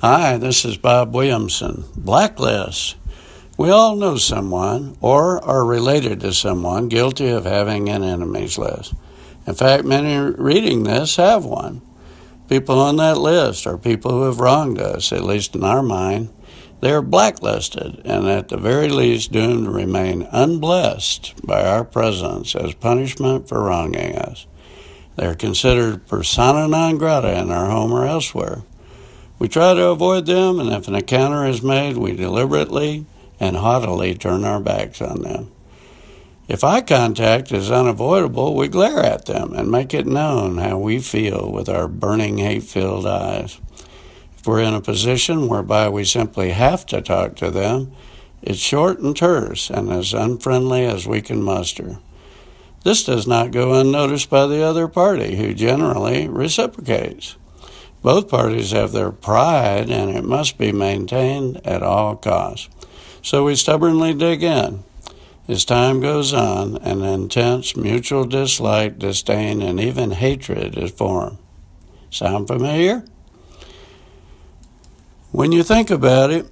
Hi, this is Bob Williamson. Blacklist. We all know someone or are related to someone guilty of having an enemies list. In fact, many reading this have one. People on that list are people who have wronged us, at least in our mind. They are blacklisted and at the very least doomed to remain unblessed by our presence as punishment for wronging us. They are considered persona non grata in our home or elsewhere. We try to avoid them, and if an encounter is made, we deliberately and haughtily turn our backs on them. If eye contact is unavoidable, we glare at them and make it known how we feel with our burning, hate filled eyes. If we're in a position whereby we simply have to talk to them, it's short and terse and as unfriendly as we can muster. This does not go unnoticed by the other party, who generally reciprocates. Both parties have their pride, and it must be maintained at all costs. So we stubbornly dig in. As time goes on, an intense mutual dislike, disdain, and even hatred is formed. Sound familiar? When you think about it,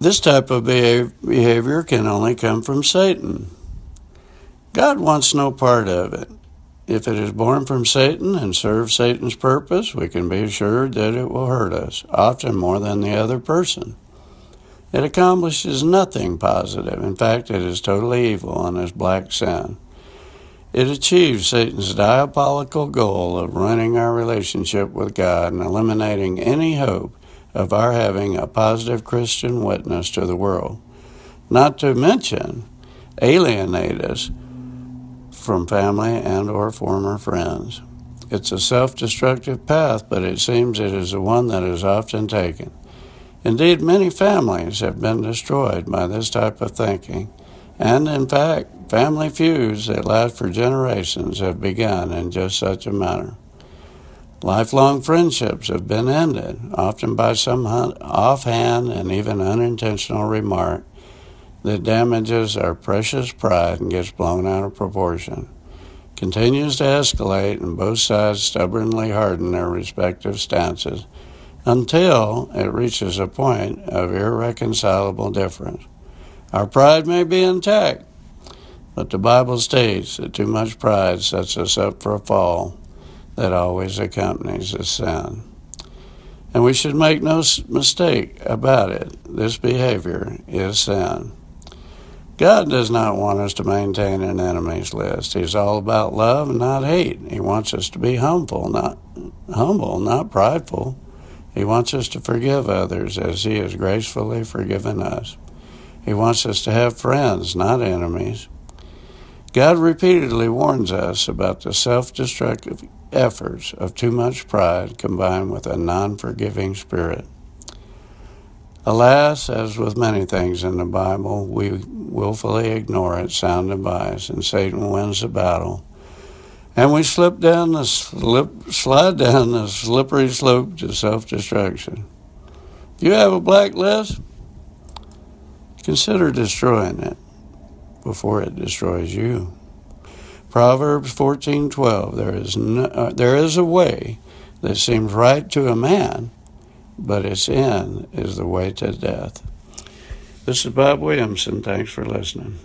this type of behavior can only come from Satan. God wants no part of it. If it is born from Satan and serves Satan's purpose, we can be assured that it will hurt us, often more than the other person. It accomplishes nothing positive. In fact, it is totally evil and is black sin. It achieves Satan's diabolical goal of ruining our relationship with God and eliminating any hope of our having a positive Christian witness to the world. Not to mention, alienate us from family and or former friends. It's a self-destructive path, but it seems it is the one that is often taken. Indeed, many families have been destroyed by this type of thinking, and in fact, family feuds that last for generations have begun in just such a manner. Lifelong friendships have been ended, often by some offhand and even unintentional remark that damages our precious pride and gets blown out of proportion. Continues to escalate, and both sides stubbornly harden their respective stances until it reaches a point of irreconcilable difference. Our pride may be intact, but the Bible states that too much pride sets us up for a fall that always accompanies a sin. And we should make no mistake about it. This behavior is sin. God does not want us to maintain an enemies list. He's all about love not hate. He wants us to be humble, not humble, not prideful. He wants us to forgive others as he has gracefully forgiven us. He wants us to have friends, not enemies. God repeatedly warns us about the self destructive efforts of too much pride combined with a non forgiving spirit. Alas, as with many things in the Bible, we willfully ignore its sound advice, and Satan wins the battle. And we slip down the slip, slide down the slippery slope to self destruction. If you have a blacklist, consider destroying it before it destroys you. Proverbs 14:12 there is no, uh, there is a way that seems right to a man but its end is the way to death. This is Bob Williamson. Thanks for listening.